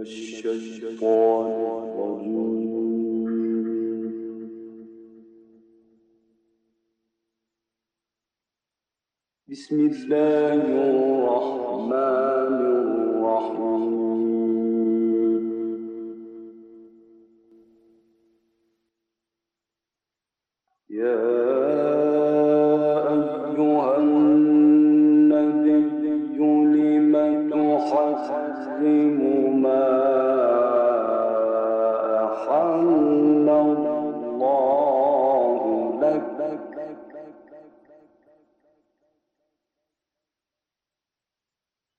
الشيطان بسم الله الرحمن الرحيم يا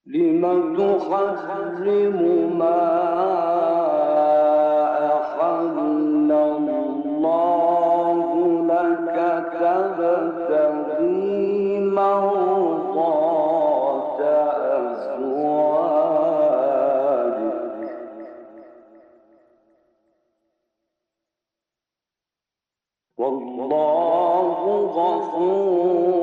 لم تحرم ما أحل الله لك تبتغي مرضات أزواجك. والله غفور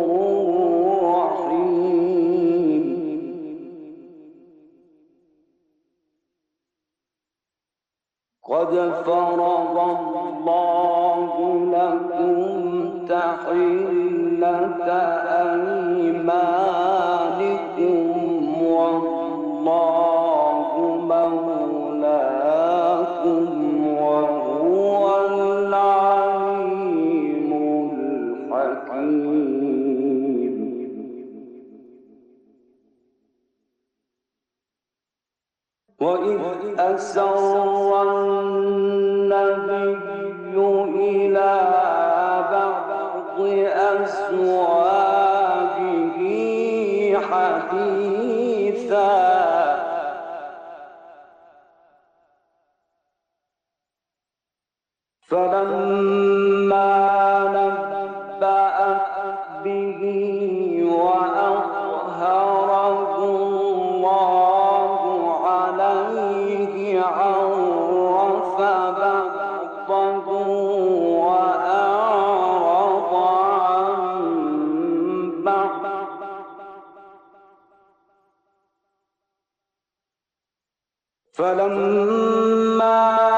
والنبي فلما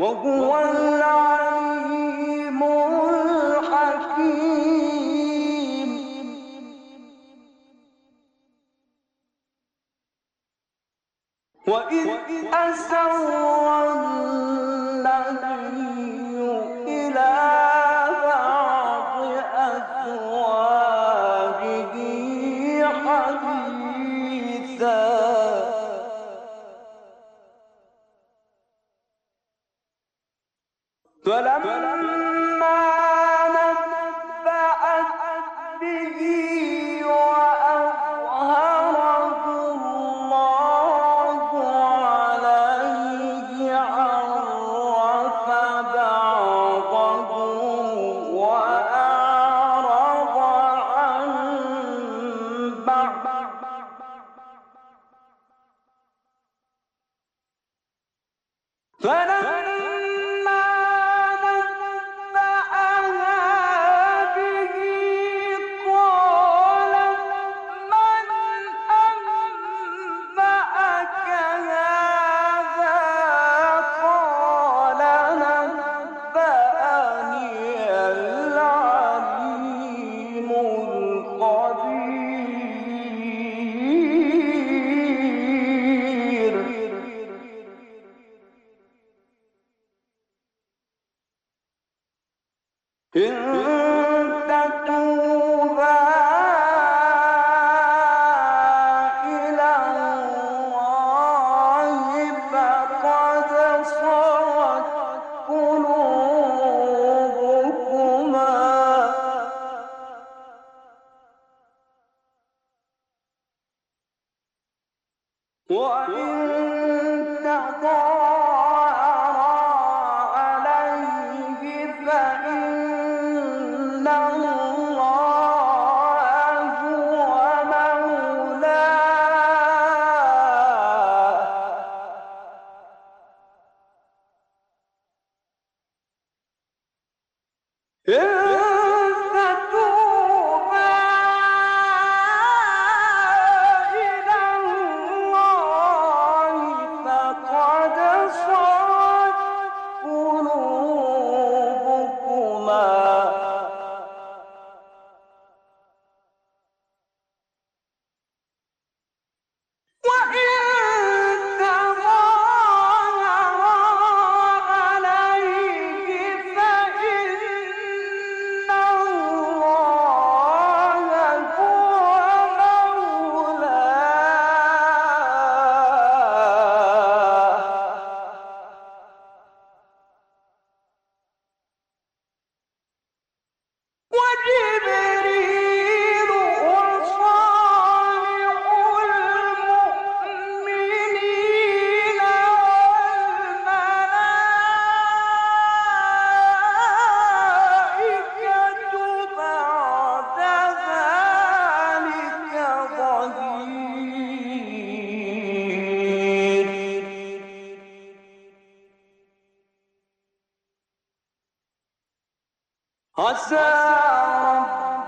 وهو العلي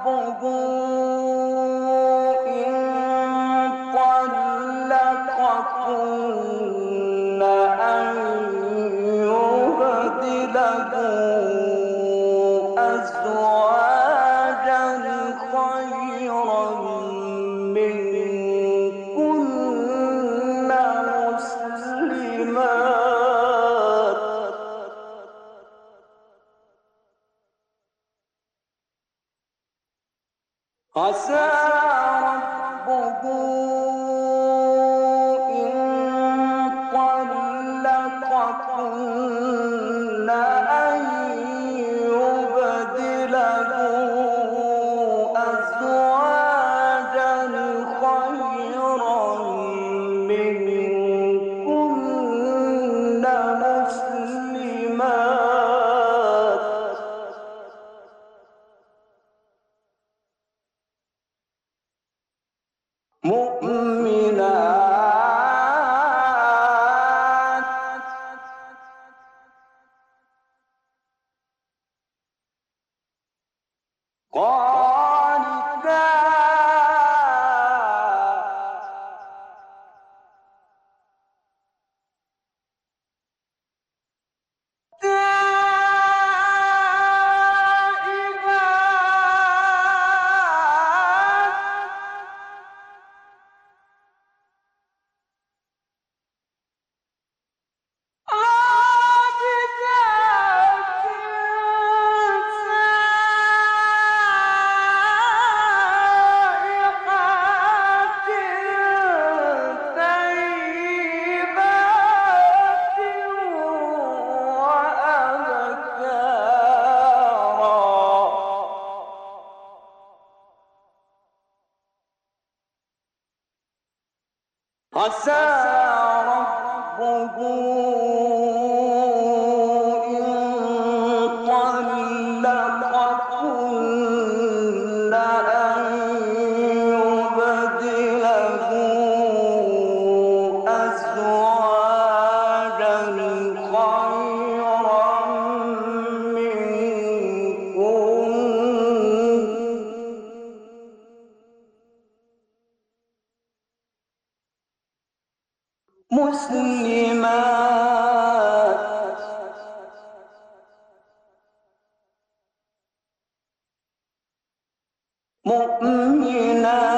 ربه Passar. Hassan. مسلمات مؤمنات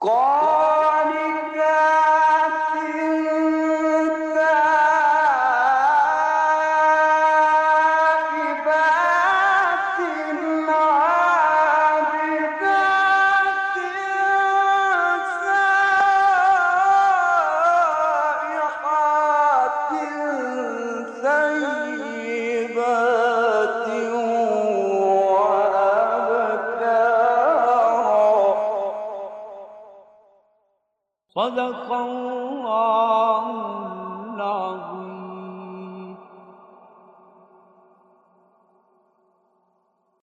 قانتات صدق الله.